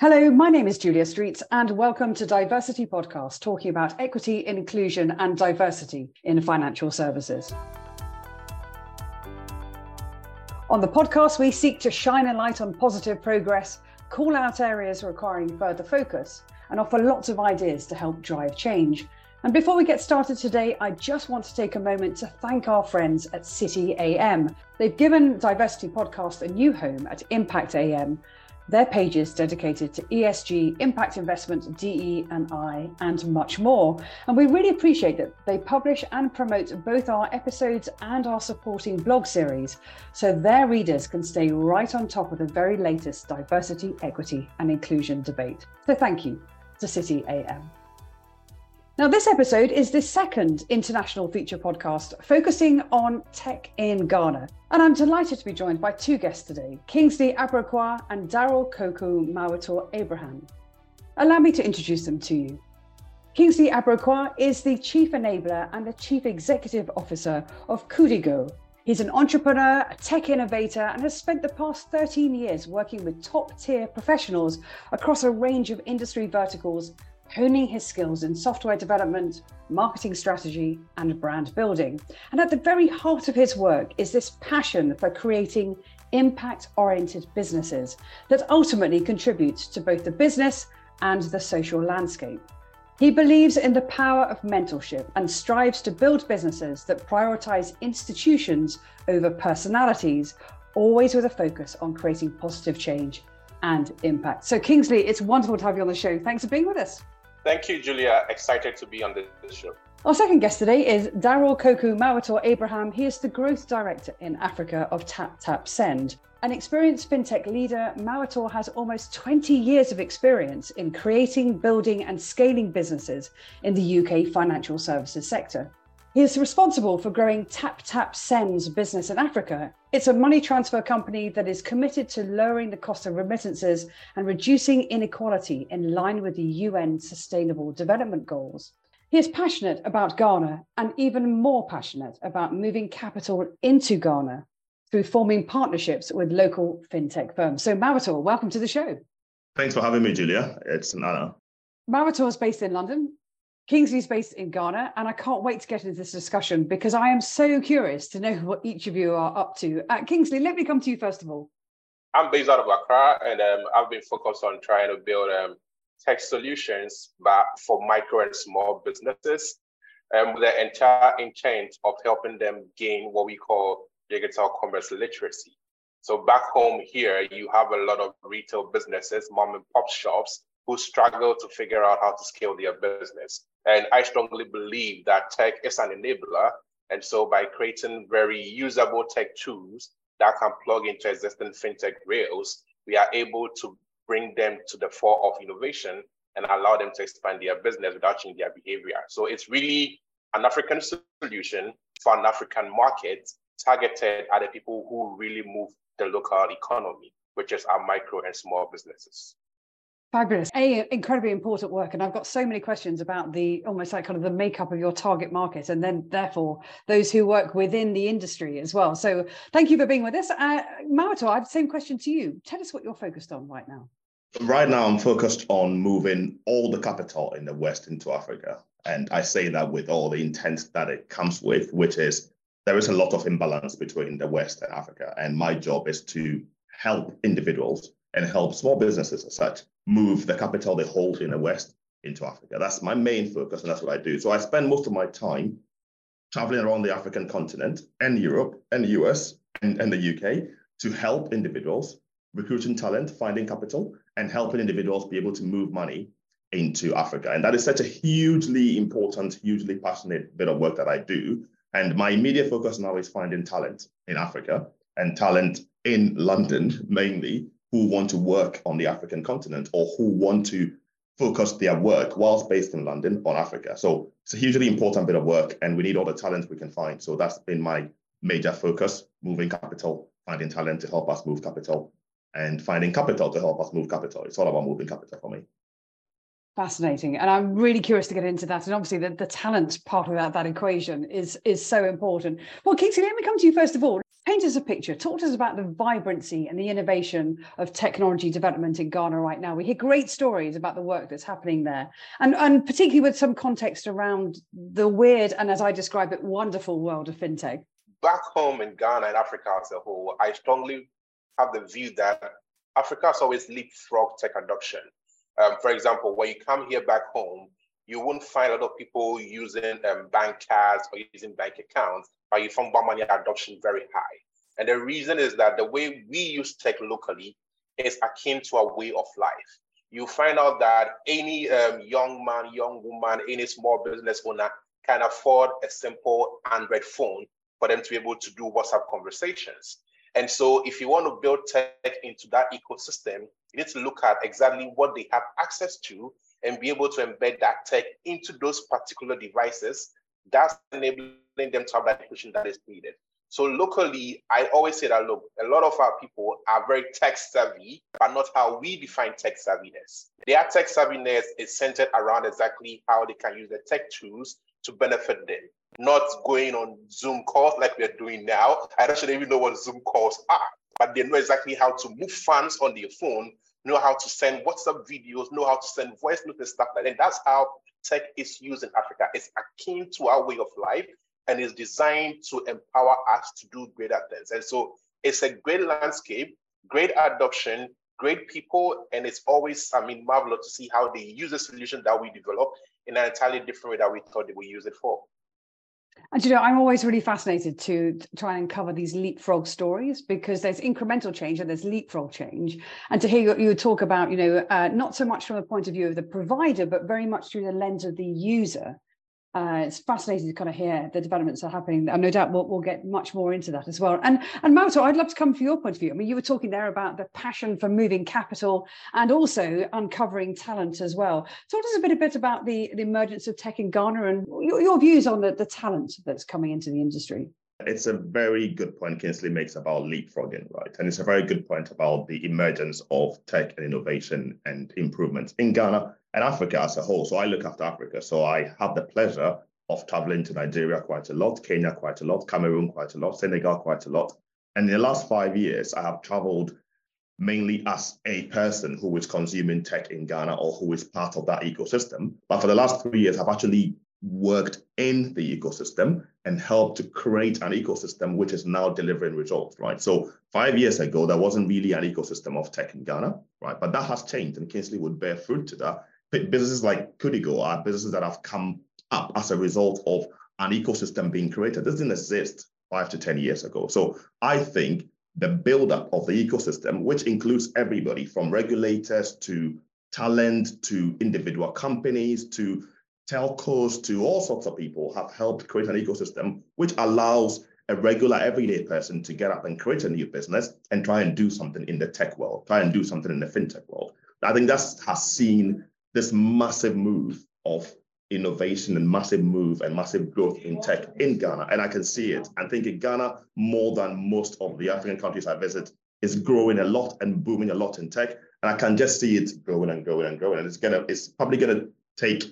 Hello, my name is Julia Streets, and welcome to Diversity Podcast, talking about equity, inclusion, and diversity in financial services. On the podcast, we seek to shine a light on positive progress, call out areas requiring further focus, and offer lots of ideas to help drive change. And before we get started today, I just want to take a moment to thank our friends at City AM. They've given Diversity Podcast a new home at Impact AM their pages dedicated to ESG, impact investment, DE and I, and much more. And we really appreciate that they publish and promote both our episodes and our supporting blog series, so their readers can stay right on top of the very latest diversity, equity, and inclusion debate. So thank you to City AM. Now, this episode is the second international feature podcast focusing on tech in Ghana. And I'm delighted to be joined by two guests today Kingsley Abrokwah and Darryl Koku Mawutor Abraham. Allow me to introduce them to you. Kingsley Abrokwah is the Chief Enabler and the Chief Executive Officer of Kudigo. He's an entrepreneur, a tech innovator, and has spent the past 13 years working with top tier professionals across a range of industry verticals honing his skills in software development, marketing strategy, and brand building. And at the very heart of his work is this passion for creating impact oriented businesses that ultimately contribute to both the business and the social landscape. He believes in the power of mentorship and strives to build businesses that prioritize institutions over personalities, always with a focus on creating positive change and impact. So, Kingsley, it's wonderful to have you on the show. Thanks for being with us. Thank you, Julia. Excited to be on this show. Our second guest today is Darryl Koku Mawutor Abraham. He is the growth director in Africa of Taptap Send. An experienced fintech leader, Mawutor has almost 20 years of experience in creating, building, and scaling businesses in the UK financial services sector. He is responsible for growing Taptap Send's business in Africa. It's a money transfer company that is committed to lowering the cost of remittances and reducing inequality in line with the UN Sustainable Development Goals. He is passionate about Ghana and even more passionate about moving capital into Ghana through forming partnerships with local fintech firms. So, Mawutor, welcome to the show. Thanks for having me, Julia. It's an honor. Mawutor is based in London Kingsley's based in Ghana, and I can't wait to get into this discussion because I am so curious to know what each of you are up to. Uh, Kingsley, let me come to you first of all. I'm based out of Accra, and um, I've been focused on trying to build um, tech solutions but for micro and small businesses um, with the entire intent of helping them gain what we call digital commerce literacy. So back home here, you have a lot of retail businesses, mom and pop shops who struggle to figure out how to scale their business. And I strongly believe that tech is an enabler. And so by creating very usable tech tools that can plug into existing fintech rails, we are able to bring them to the fore of innovation and allow them to expand their business without changing their behavior. So it's really an African solution for an African market targeted at the people who really move the local economy, which is our micro and small businesses. Fabulous. A incredibly important work. And I've got so many questions about the almost like kind of the makeup of your target market and then therefore those who work within the industry as well. So thank you for being with us. Uh, Mawutor, I have the same question to you. Tell us what you're focused on right now. Right now, I'm focused on moving all the capital in the West into Africa. And I say that with all the intent that it comes with, which is there is a lot of imbalance between the West and Africa. And my job is to help individuals and help small businesses as such move the capital they hold in the West into Africa. That's my main focus, and that's what I do. So I spend most of my time traveling around the African continent and Europe and the US and, and the UK to help individuals recruiting talent, finding capital, and helping individuals be able to move money into Africa. And that is such a hugely important, hugely passionate bit of work that I do. And my immediate focus now is finding talent in Africa and talent in London mainly who want to work on the African continent or who want to focus their work whilst based in London on Africa. So it's a hugely important bit of work and we need all the talent we can find. So that's been my major focus, moving capital, finding talent to help us move capital and finding capital to help us move capital. It's all about moving capital for me. Fascinating. And I'm really curious to get into that. And obviously the, the talent part of that, that equation is, is so important. Well, Kingsley, let me come to you first of all. Paint us a picture. Talk to us about the vibrancy and the innovation of technology development in Ghana right now. We hear great stories about the work that's happening there, and, and particularly with some context around the weird and, as I describe it, wonderful world of fintech. Back home in Ghana and Africa as a whole, I strongly have the view that Africa has always leapfrogged tech adoption. Um, for example, when you come here back home, you won't find a lot of people using um, bank cards or using bank accounts, you find money adoption very high. And the reason is that the way we use tech locally is akin to a way of life. You find out that any um, young man, young woman, any small business owner can afford a simple Android phone for them to be able to do WhatsApp conversations. And so if you want to build tech into that ecosystem, you need to look at exactly what they have access to and be able to embed that tech into those particular devices. That's enabling them to have that education that is needed. So locally, I always say that look, a lot of our people are very tech savvy, but not how we define tech savviness. Their tech savviness is centered around exactly how they can use the tech tools to benefit them not going on Zoom calls like we're doing now. I don't even know what Zoom calls are, but they know exactly how to move funds on their phone, know how to send WhatsApp videos, know how to send voice notes and stuff like that. And that's how tech is used in Africa. It's akin to our way of life and is designed to empower us to do greater things. And so it's a great landscape, great adoption, great people, and it's always, I mean, marvelous to see how they use the solution that we develop in an entirely different way that we thought they would use it for. And you know, I'm always really fascinated to try and cover these leapfrog stories because there's incremental change and there's leapfrog change. And to hear you, you talk about, you know, uh, not so much from the point of view of the provider, but very much through the lens of the user uh, it's fascinating to kind of hear the developments that are happening. And no doubt we'll, we'll get much more into that as well. And and I'd love to come from your point of view. I mean, you were talking there about the passion for moving capital and also uncovering talent as well. Talk to us a bit a bit about the, the emergence of tech in Ghana and your, your views on the, the talent that's coming into the industry. It's a very good point Kingsley makes about leapfrogging, right? And it's a very good point about the emergence of tech and innovation and improvements in Ghana and Africa as a whole. So I look after Africa. So I have the pleasure of traveling to Nigeria quite a lot, Kenya quite a lot, Cameroon quite a lot, Senegal quite a lot. And in the last five years, I have traveled mainly as a person who is consuming tech in Ghana or who is part of that ecosystem. But for the last three years, I've actually worked in the ecosystem and helped to create an ecosystem which is now delivering results, right? So five years ago, there wasn't really an ecosystem of tech in Ghana, right? But that has changed and Kingsley would bear fruit to that businesses like Kudigo are businesses that have come up as a result of an ecosystem being created. This didn't exist five to 10 years ago. So I think the buildup of the ecosystem, which includes everybody from regulators to talent to individual companies to telcos to all sorts of people, have helped create an ecosystem which allows a regular everyday person to get up and create a new business and try and do something in the tech world, try and do something in the fintech world. I think that has seen this massive move of innovation and massive move and massive growth in tech in Ghana. And I can see it. I think in Ghana, more than most of the African countries I visit, is growing a lot and booming a lot in tech. And I can just see it growing and growing and growing. And it's gonna, it's probably gonna take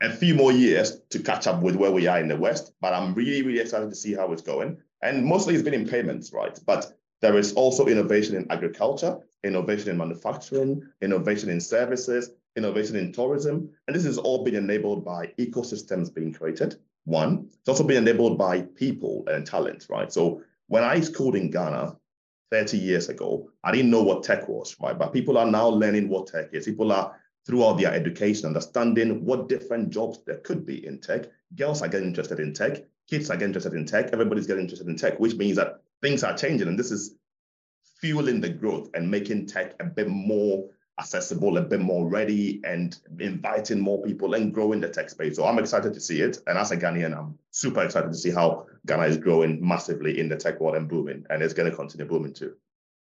a few more years to catch up with where we are in the West. But I'm really, really excited to see how it's going. And mostly it's been in payments, right? But there is also innovation in agriculture, innovation in manufacturing, innovation in services, innovation in tourism. And this is all being enabled by ecosystems being created. One, it's also being enabled by people and talent, right? So when I schooled in Ghana 30 years ago, I didn't know what tech was, right? But people are now learning what tech is. People are throughout their education understanding what different jobs there could be in tech. Girls are getting interested in tech. Kids are getting interested in tech. Everybody's getting interested in tech, which means that things are changing. And this is fueling the growth and making tech a bit more accessible, a bit more ready, and inviting more people and growing the tech space. So I'm excited to see it. And as a Ghanaian, I'm super excited to see how Ghana is growing massively in the tech world and booming. And it's going to continue booming too.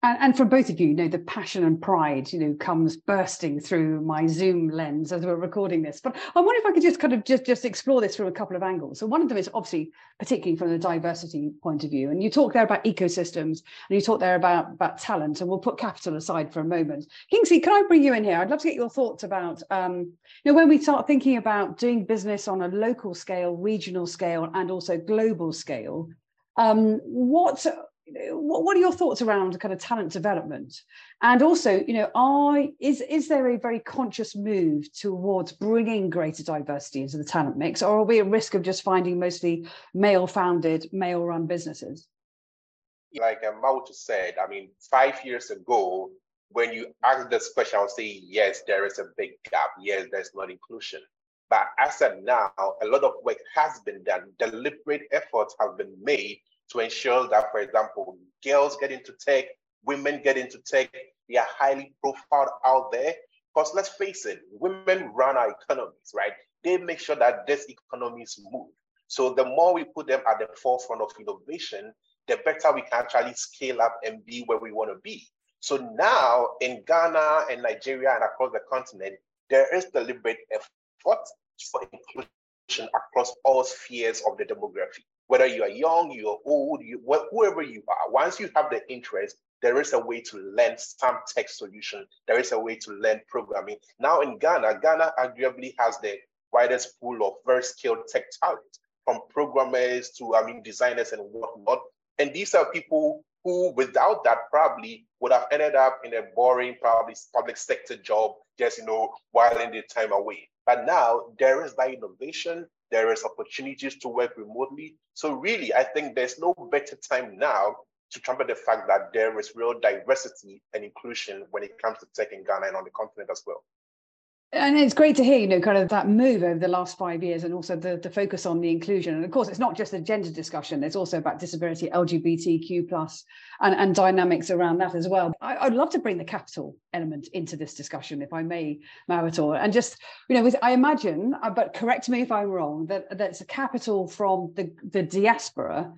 And, and from both of you, you know, the passion and pride, you know, comes bursting through my Zoom lens as we're recording this. But I wonder if I could just kind of just, just explore this from a couple of angles. So one of them is obviously particularly from the diversity point of view. And you talk there about ecosystems and you talk there about, about talent, and we'll put capital aside for a moment. Kingsley, can I bring you in here? I'd love to get your thoughts about, um, you know, when we start thinking about doing business on a local scale, regional scale, and also global scale, Um, what what are your thoughts around kind of talent development? And also you know are is is there a very conscious move towards bringing greater diversity into the talent mix or are we at risk of just finding mostly male founded male run businesses like um, Mawutor said i mean five years ago when you ask this question i'll say yes there is a big gap. Yes there's not inclusion. But as of now a lot of work has been done. Deliberate efforts have been made to ensure that, for example, girls get into tech, women get into tech, they are highly profiled out there. Because let's face it, women run our economies, right? They make sure that this economies move. So the more we put them at the forefront of innovation, the better we can actually scale up and be where we want to be. So now in Ghana and Nigeria and across the continent, there is deliberate effort for inclusion across all spheres of the demography whether you are young, you are old, you, whoever you are, once you have the interest, there is a way to learn some tech solution. There is a way to learn programming. Now in Ghana, Ghana arguably has the widest pool of very skilled tech talent, from programmers to I mean designers and whatnot. And these are people who, without that, probably would have ended up in a boring, probably public sector job, just you know, whiling their time away. But now there is that innovation, there is opportunities to work remotely. So really, I think there's no better time now to trumpet the fact that there is real diversity and inclusion when it comes to tech in Ghana and on the continent as well and it's great to hear you know kind of that move over the last five years and also the, the focus on the inclusion. And of course it's not just a gender discussion it's also about disability lgbtq plus and, and dynamics around that as well. I, would love to bring the capital element into this discussion if i may Mawutor, and just you know i imagine uh, but correct me if i'm wrong that that's a capital from the, the diaspora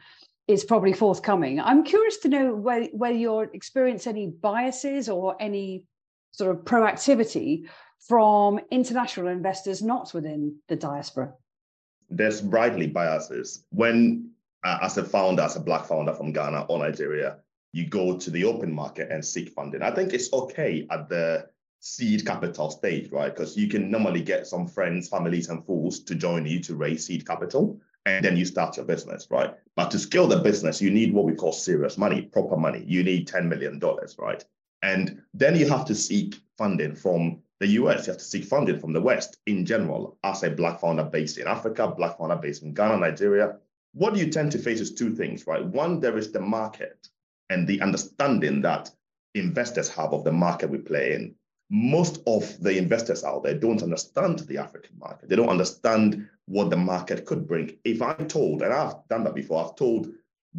is probably forthcoming. I'm curious to know whether you're experience any biases or any sort of proactivity from international investors not within the diaspora? There's rightly biases. When, uh, as a founder, as a Black founder from Ghana or Nigeria, you go to the open market and seek funding. I think it's okay at the seed capital stage, right? Because you can normally get some friends, families, and fools to join you to raise seed capital, and then you start your business, right? But to scale the business, you need what we call serious money, proper money. You need $10 million, right? And then you have to seek funding from the US, you have to seek funding from the West in general as a Black founder based in Africa, Black founder based in Ghana, Nigeria. What you tend to face is two things, right? One, there is the market and the understanding that investors have of the market we play in. Most of the investors out there don't understand the African market. They don't understand what the market could bring. If I'm told, and I've done that before, I've told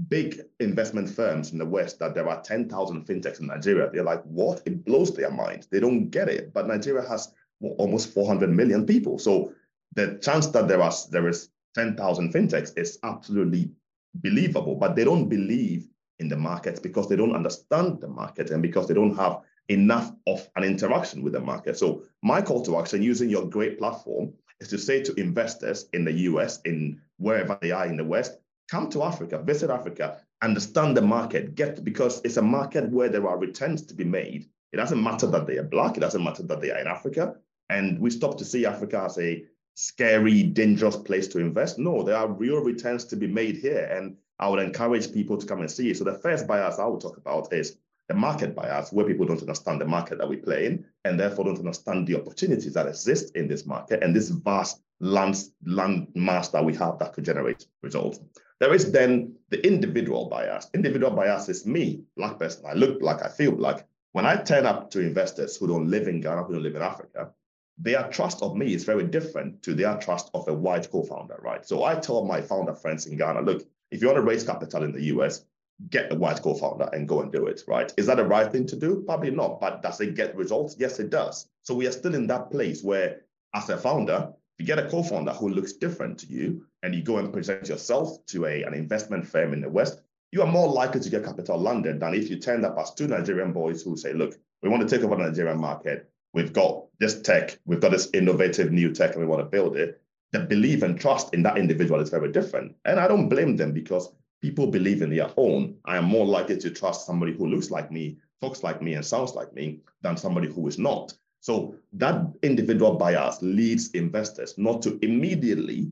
big investment firms in the West that there are 10,000 fintechs in Nigeria. They're like, what? It blows their mind. They don't get it. But Nigeria has almost 400 million people. So the chance that there, are, there is 10,000 fintechs is absolutely believable. But they don't believe in the market because they don't understand the market and because they don't have enough of an interaction with the market. So my call to action using your great platform is to say to investors in the US, in wherever they are in the West, come to Africa, visit Africa, understand the market, get because it's a market where there are returns to be made. It doesn't matter that they are black, it doesn't matter that they are in Africa. And we stop to see Africa as a scary, dangerous place to invest. No, there are real returns to be made here. And I would encourage people to come and see it. So the first bias I would talk about is the market bias, where people don't understand the market that we play in, and therefore don't understand the opportunities that exist in this market and this vast land, land mass that we have that could generate results. There is then the individual bias. Individual bias is me, black person. I look black, I feel black. When I turn up to investors who don't live in Ghana, who don't live in Africa, their trust of me is very different to their trust of a white co-founder, right? So I tell my founder friends in Ghana, look, if you want to raise capital in the US, get a white co-founder and go and do it, right? Is that the right thing to do? Probably not, but does it get results? Yes, it does. So we are still in that place where as a founder, you get a co-founder who looks different to you and you go and present yourself to a, an investment firm in the West, you are more likely to get capital London than if you turn up as two Nigerian boys who say, look, we want to take over the Nigerian market. We've got this tech, we've got this innovative new tech, and we want to build it. The belief and trust in that individual is very different. And I don't blame them because people believe in their own. I am more likely to trust somebody who looks like me, talks like me, and sounds like me than somebody who is not. So that individual bias leads investors not to immediately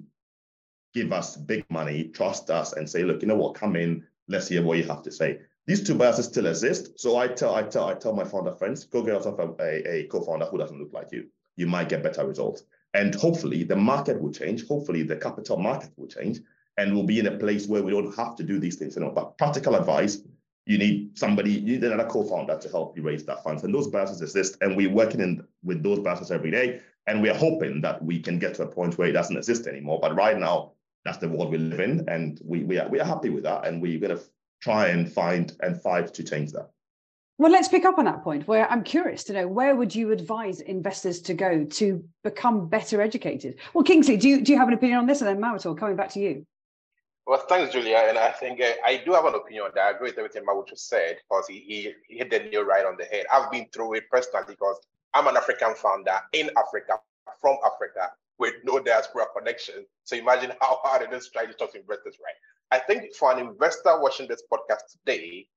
give us big money, trust us, and say, look, you know what, come in, let's hear what you have to say. These two biases still exist. So I tell, I tell, I tell my founder friends, go get yourself a, a, a co-founder who doesn't look like you. You might get better results. And hopefully the market will change. Hopefully the capital market will change and we'll be in a place where we don't have to do these things know, But practical advice, you need somebody, you need another co-founder to help you raise that funds. And those biases exist. And we're working in with those biases every day. And we're hoping that we can get to a point where it doesn't exist anymore. But right now, that's the world we live in. And we, we, are, we are happy with that. And we're going to try and find and fight to change that. Well, let's pick up on that point where I'm curious to know where would you advise investors to go to become better educated? Well, Kingsley, do you, do you have an opinion on this? And then Mawutor, coming back to you. Well, thanks, Julia. And I think uh, I do have an opinion on that. I agree with everything Mawutor said because he, he, he hit the nail right on the head. I've been through it personally because I'm an African founder in Africa, from Africa, with no diaspora connection. So imagine how hard it is trying to talk to investors, right? I think for an investor watching this podcast today,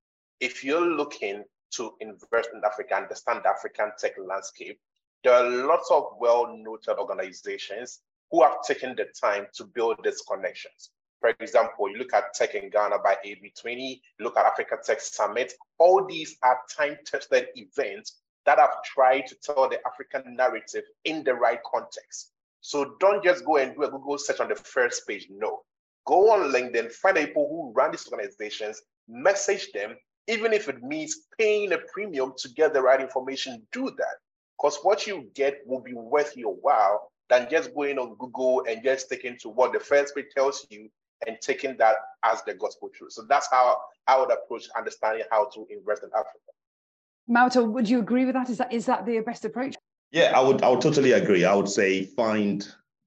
if you're looking to invest in Africa, understand the African tech landscape, there are lots of well-noted organizations who have taken the time to build these connections. For example, you look at Tech in Ghana by AB20, look at Africa Tech Summit. All these are time-tested events that have tried to tell the African narrative in the right context. So don't just go and do a Google search on the first page. No, go on LinkedIn, find people who run these organizations, message them, even if it means paying a premium to get the right information, do that. Because what you get will be worth your while than just going on Google and just sticking to what the first page tells you and taking that as the gospel truth. So that's how I would approach understanding how to invest in Africa. Mawutor, would you agree with that? Is that is that the best approach? Yeah, I would I would totally agree. I would say find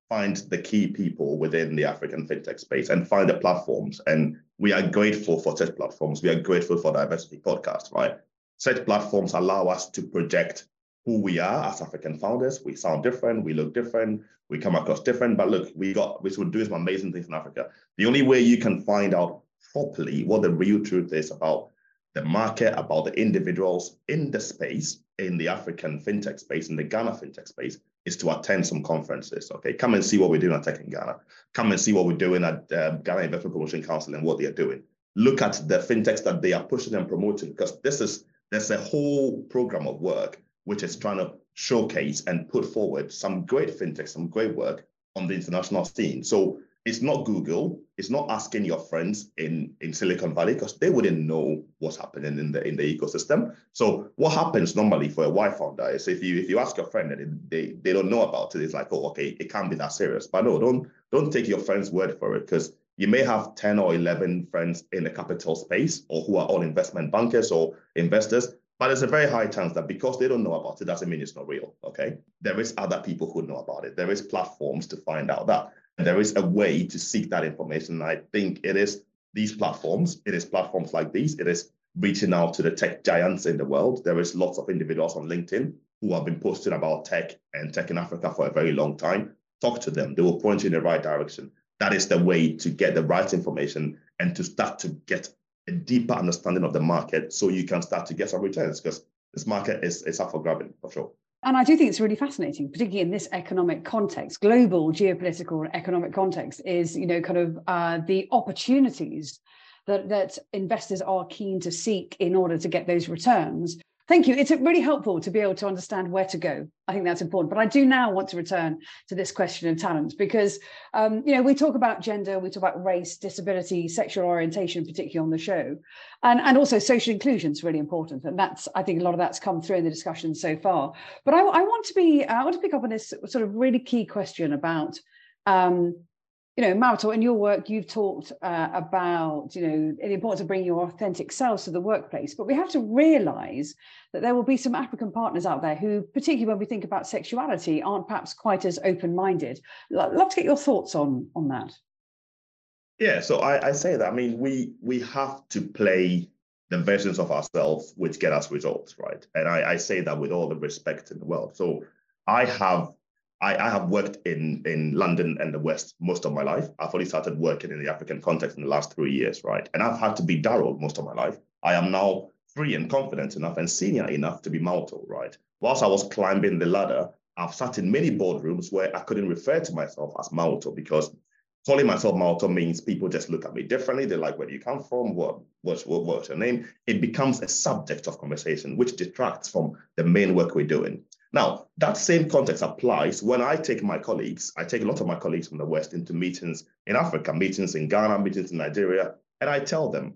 find the key people within the African fintech space and find the platforms. And we are grateful for such platforms. We are grateful for Diversity Podcast, right? Such platforms allow us to project who we are as African founders. We sound different, we look different, we come across different, but look, we got we should do some amazing things in Africa. The only way you can find out properly what the real truth is about the market, about the individuals in the space, in the African fintech space, in the Ghana fintech space, is to attend some conferences. Okay, come and see what we're doing at Tech in Ghana. Come and see what we're doing at uh, Ghana Investment Promotion Council and what they are doing. Look at the fintechs that they are pushing and promoting because this is there's a whole program of work which is trying to showcase and put forward some great fintechs, some great work on the international scene. So it's not Google. It's not asking your friends in, in Silicon Valley because they wouldn't know what's happening in the in the ecosystem. So what happens normally for a Y founder is if you if you ask your friend and they, they don't know about it, it's like, oh, okay, it can't be that serious. But no, don't don't take your friend's word for it because you may have 10 or 11 friends in the capital space or who are all investment bankers or investors, but there's a very high chance that because they don't know about it, doesn't mean it's not real. Okay. There is other people who know about it. There is platforms to find out that there is a way to seek that information. I think it is these platforms, it is platforms like these, it is reaching out to the tech giants in the world. There is lots of individuals on LinkedIn who have been posting about tech and tech in Africa for a very long time. Talk to them, they will point you in the right direction. That is the way to get the right information and to start to get a deeper understanding of the market so you can start to get some returns because this market is, is up for grabbing for sure. And I do think it's really fascinating, particularly in this economic context, global geopolitical and economic context, is you know kind of uh, the opportunities that that investors are keen to seek in order to get those returns Thank you. It's really helpful to be able to understand where to go. I think that's important. But I do now want to return to this question of talent because, um, you know, we talk about gender, we talk about race, disability, sexual orientation, particularly on the show, and and also social inclusion is really important. And that's I think a lot of that's come through in the discussion so far. But I, I want to be I want to pick up on this sort of really key question about um, you know, Mawutor, in your work, you've talked uh, about, you know, the importance of bringing your authentic selves to the workplace. But we have to realize that there will be some African partners out there who, particularly when we think about sexuality, aren't perhaps quite as open-minded. Love to get your thoughts on, on that. Yeah, so I, I say that, I mean, we we have to play the versions of ourselves which get us results, right? And I, I say that with all the respect in the world. So I have I, I, have worked in, in London and the West most of my life. I've only started working in the African context in the last three years, right? And I've had to be Darryl most of my life. I am now free and confident enough and senior enough to be Mawutor, right? Whilst I was climbing the ladder, I've sat in many boardrooms where I couldn't refer to myself as Mawutor because calling myself Mawutor means people just look at me differently. They're like, where do you come from? What, what's, what, what's your name? It becomes a subject of conversation, which detracts from the main work we're doing. Now, that same context applies when I take my colleagues, I take a lot of my colleagues from the West into meetings in Africa, meetings in Ghana, meetings in Nigeria, and I tell them,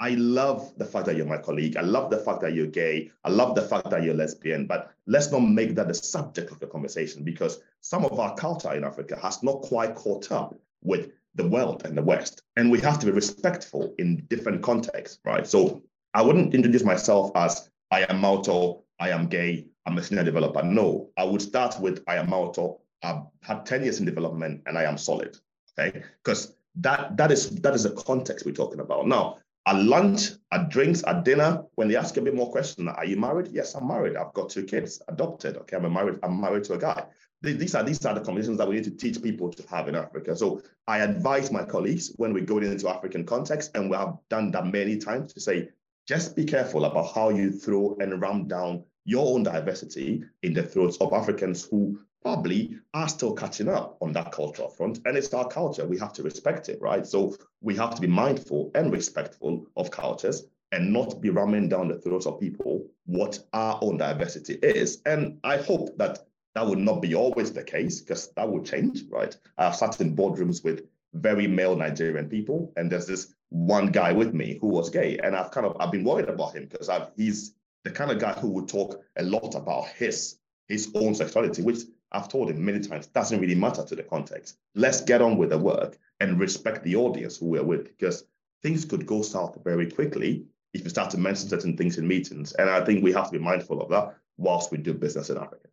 I love the fact that you're my colleague. I love the fact that you're gay. I love the fact that you're lesbian, but let's not make that the subject of the conversation because some of our culture in Africa has not quite caught up with the world and the West. And we have to be respectful in different contexts, right? So I wouldn't introduce myself as I am Mawutor, I am gay, I'm a senior developer. No, I would start with I am Mawutor. I've had 10 years in development and I am solid. Okay. Because that that is that is the context we're talking about. Now, at lunch, at drinks, at dinner, when they ask a bit more questions, are you married? Yes, I'm married. I've got two kids, adopted. Okay, I'm married, I'm married to a guy. These are these are the conversations that we need to teach people to have in Africa. So I advise my colleagues when we go into African context, and we have done that many times to say, just be careful about how you throw and ram down your own diversity in the throats of Africans who probably are still catching up on that cultural front. And it's our culture. We have to respect it, right? So we have to be mindful and respectful of cultures and not be ramming down the throats of people what our own diversity is. And I hope that that would not be always the case because that will change, right? I've sat in boardrooms with very male Nigerian people, and there's this one guy with me who was gay, and I've kind of I've been worried about him because he's the kind of guy who would talk a lot about his his own sexuality, which I've told him many times doesn't really matter to the context. Let's get on with the work and respect the audience who we're with because things could go south very quickly if you start to mention certain things in meetings. And I think we have to be mindful of that whilst we do business in Africa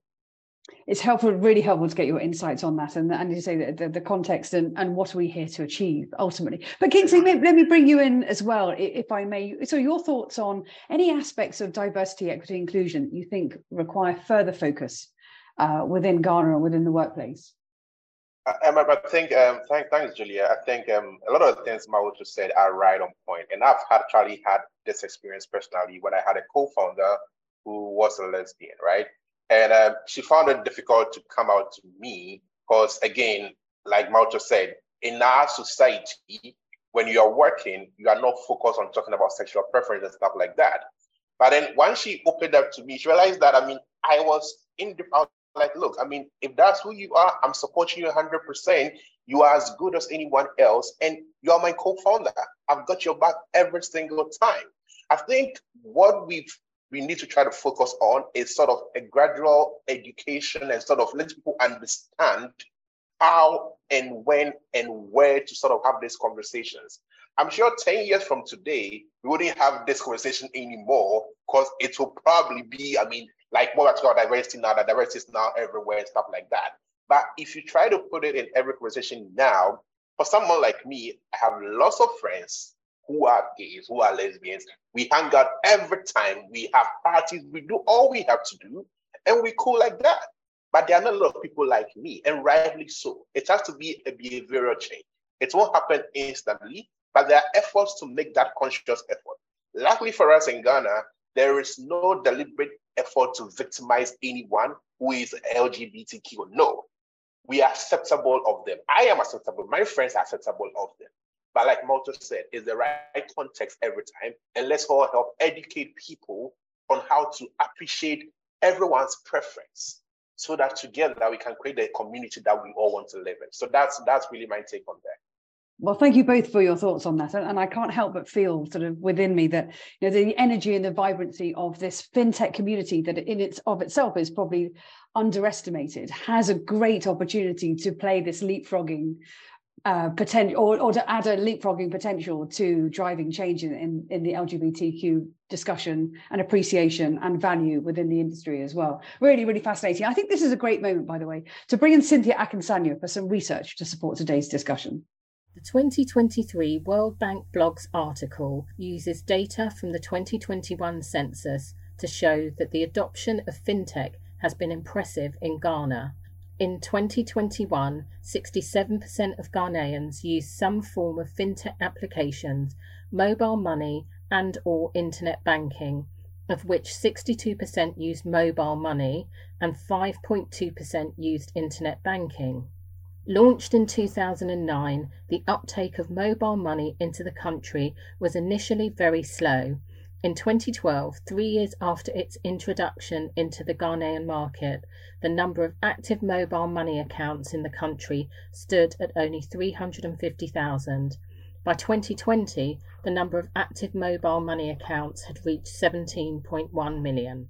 it's helpful, really helpful to get your insights on that and, and you say the, the, the context and, and what are we here to achieve ultimately. But Kingsley, let me bring you in as well, if I may. So your thoughts on any aspects of diversity, equity, inclusion you think require further focus uh, within Ghana or within the workplace? Um, I think, um, thank, thanks, Julia. I think um, a lot of the things Mawutor said are right on point. And I've actually had this experience personally when I had a co-founder who was a lesbian, right? And um, she found it difficult to come out to me because, again, like Mawutor said, in our society, when you are working, you are not focused on talking about sexual preference and stuff like that. But then once she opened up to me, she realized that, I mean, I was in the, I like, look, I mean, if that's who you are, I'm supporting you 100%. You are as good as anyone else, and you are my co founder. I've got your back every single time. I think what we've we need to try to focus on is sort of a gradual education and sort of let people understand how and when and where to sort of have these conversations. I'm sure 10 years from today, we wouldn't have this conversation anymore because it will probably be, I mean, like more about diversity now, that diversity is now everywhere and stuff like that. But if you try to put it in every conversation now, for someone like me, I have lots of friends who are gays, who are lesbians. We hang out every time. We have parties. We do all we have to do, and we cool like that. But there are not a lot of people like me, and rightly so. It has to be a behavioral change. It won't happen instantly, but there are efforts to make that conscious effort. Luckily for us in Ghana, there is no deliberate effort to victimize anyone who is LGBTQ. No, we are acceptable of them. I am acceptable. My friends are acceptable of them. But like Mawutor said, is the right context every time. And let's all help educate people on how to appreciate everyone's preference so that together we can create a community that we all want to live in. So that's that's really my take on that. Well, thank you both for your thoughts on that. And I can't help but feel sort of within me that you know the energy and the vibrancy of this fintech community that in its of itself is probably underestimated has a great opportunity to play this leapfrogging uh, potential or, or to add a leapfrogging potential to driving change in, in, in, the LGBTQ discussion and appreciation and value within the industry as well. Really, really fascinating. I think this is a great moment, by the way, to bring in Cynthia Akinsanya for some research to support today's discussion. The 2023 World Bank Blogs article uses data from the 2021 census to show that the adoption of fintech has been impressive in Ghana in 2021, 67% of Ghanaians used some form of fintech applications, mobile money, and or internet banking, of which 62% used mobile money and 5.2% used internet banking. Launched in 2009, the uptake of mobile money into the country was initially very slow. In 2012, three years after its introduction into the Ghanaian market, the number of active mobile money accounts in the country stood at only 350,000. By 2020, the number of active mobile money accounts had reached 17.1 million.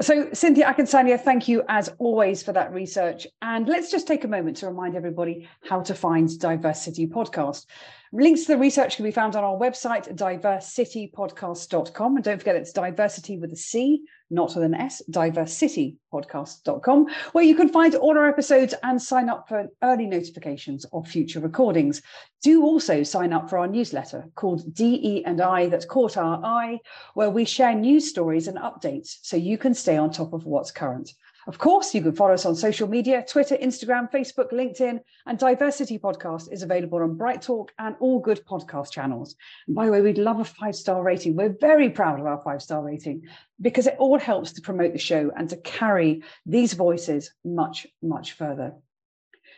So, Cynthia Akinsanya, thank you as always for that research. And let's just take a moment to remind everybody how to find Diversity Podcast. Links to the research can be found on our website, diversitypodcast.com. And don't forget, it's diversity with a C, not with an S, diversitypodcast.com, where you can find all our episodes and sign up for early notifications of future recordings. Do also sign up for our newsletter called DE and I that caught our eye, where we share news stories and updates so you can stay on top of what's current. Of course, you can follow us on social media Twitter, Instagram, Facebook, LinkedIn, and Diversity Podcast is available on Bright Talk and all good podcast channels. And by the way, we'd love a five star rating. We're very proud of our five star rating because it all helps to promote the show and to carry these voices much, much further.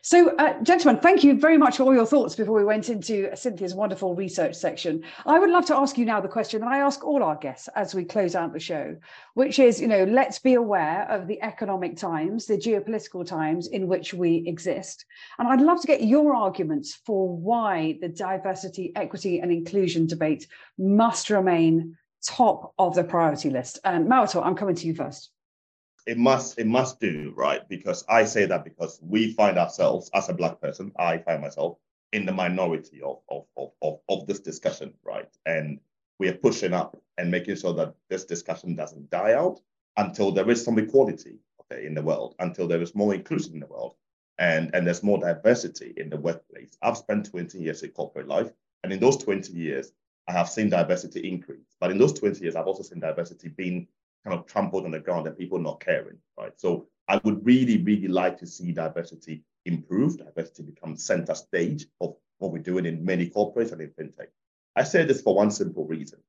So, uh, gentlemen, thank you very much for all your thoughts before we went into Cynthia's wonderful research section. I would love to ask you now the question that I ask all our guests as we close out the show, which is, you know, let's be aware of the economic times, the geopolitical times in which we exist. And I'd love to get your arguments for why the diversity, equity, and inclusion debate must remain top of the priority list. Um, Mawutor, I'm coming to you first it must it must do right because I say that because we find ourselves as a black person, I find myself in the minority of of of of, of this discussion, right? And we are pushing up and making sure that this discussion doesn't die out until there is some equality okay, in the world, until there is more inclusion in the world, and and there's more diversity in the workplace. I've spent 20 years in corporate life, and in those 20 years, I have seen diversity increase. But in those 20 years, I've also seen diversity being kind of trampled on the ground and people not caring, right? So I would really, really like to see diversity improve, diversity become center stage of what we're doing in many corporates and in fintech. I say this for one simple reason.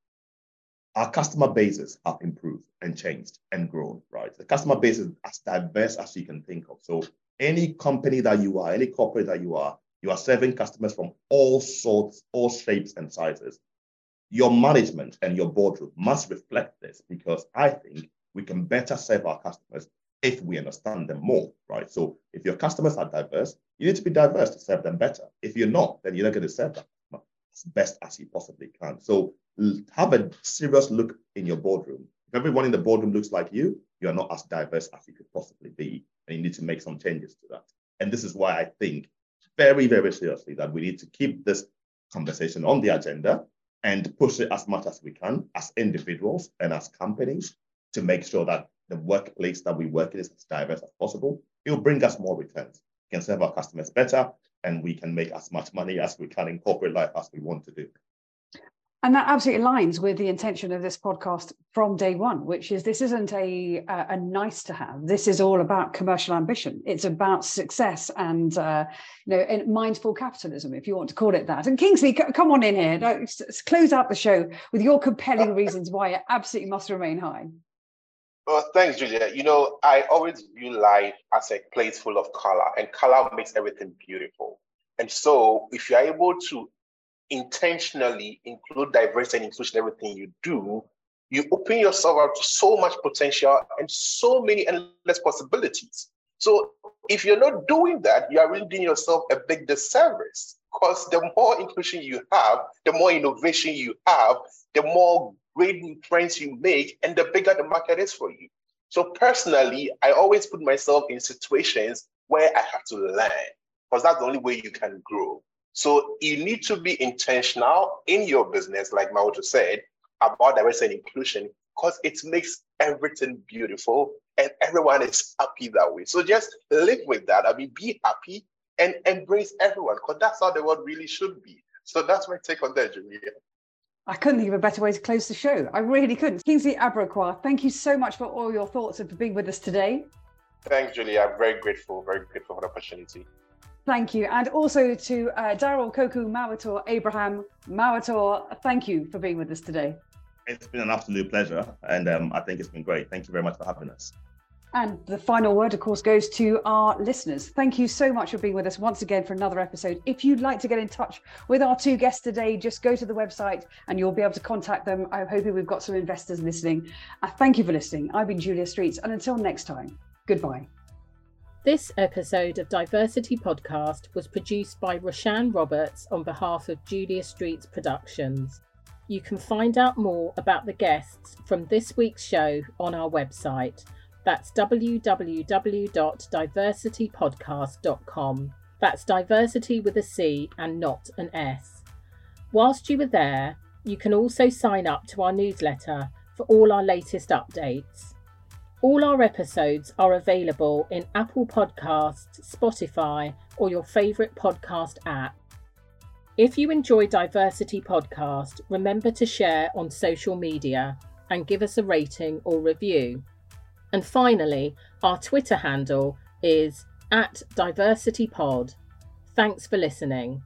Our customer bases have improved and changed and grown, right? The customer base is as diverse as you can think of. So any company that you are, any corporate that you are, you are serving customers from all sorts, all shapes and sizes your management and your boardroom must reflect this because I think we can better serve our customers if we understand them more, right? So if your customers are diverse, you need to be diverse to serve them better. If you're not, then you're not going to serve them as best as you possibly can. So have a serious look in your boardroom. If everyone in the boardroom looks like you, you are not as diverse as you could possibly be, and you need to make some changes to that. And this is why I think very, very seriously that we need to keep this conversation on the agenda and push it as much as we can as individuals and as companies to make sure that the workplace that we work in is as diverse as possible. It will bring us more returns. We can serve our customers better and we can make as much money as we can in corporate life as we want to do. And that absolutely aligns with the intention of this podcast from day one, which is this isn't a, a, nice to have. This is all about commercial ambition. It's about success and uh, you know mindful capitalism, if you want to call it that. And Kingsley, come on in here. Let's close out the show with your compelling reasons why it absolutely must remain high. Well, thanks, Julia. You know, I always view life as a place full of color, and color makes everything beautiful. And so, if you're able to intentionally include diversity and inclusion in everything you do, you open yourself up to so much potential and so many endless possibilities. So if you're not doing that, you are really doing yourself a big disservice because the more inclusion you have, the more innovation you have, the more great friends you make, and the bigger the market is for you. So personally, I always put myself in situations where I have to learn because that's the only way you can grow. So you need to be intentional in your business, like Mawutor said, about diversity and inclusion, because it makes everything beautiful and everyone is happy that way. So just live with that. I mean, be happy and embrace everyone, because that's how the world really should be. So that's my take on that, Julia. I couldn't think of a better way to close the show. I really couldn't. Kingsley Abrokwah, thank you so much for all your thoughts and for being with us today. Thanks, Julia. I'm very grateful, very grateful for the opportunity. Thank you. And also to uh, Darryl Koku Mawutor Abraham Mawutor, thank you for being with us today. It's been an absolute pleasure. And um, I think it's been great. Thank you very much for having us. And the final word, of course, goes to our listeners. Thank you so much for being with us once again for another episode. If you'd like to get in touch with our two guests today, just go to the website and you'll be able to contact them. I'm hoping we've got some investors listening. Uh, thank you for listening. I've been Julia Streets, and until next time, goodbye. This episode of DiverCity Podcast was produced by Roshan Roberts on behalf of Julia Streets Productions. You can find out more about the guests from this week's show on our website that's www.divercitypodcast.com. That's diversity with a C and not an S. Whilst you are there, you can also sign up to our newsletter for all our latest updates. All our episodes are available in Apple Podcasts, Spotify, or your favourite podcast app. If you enjoy DiverCity Podcast, remember to share on social media and give us a rating or review. And finally, our Twitter handle is at DiverCityPod. Thanks for listening.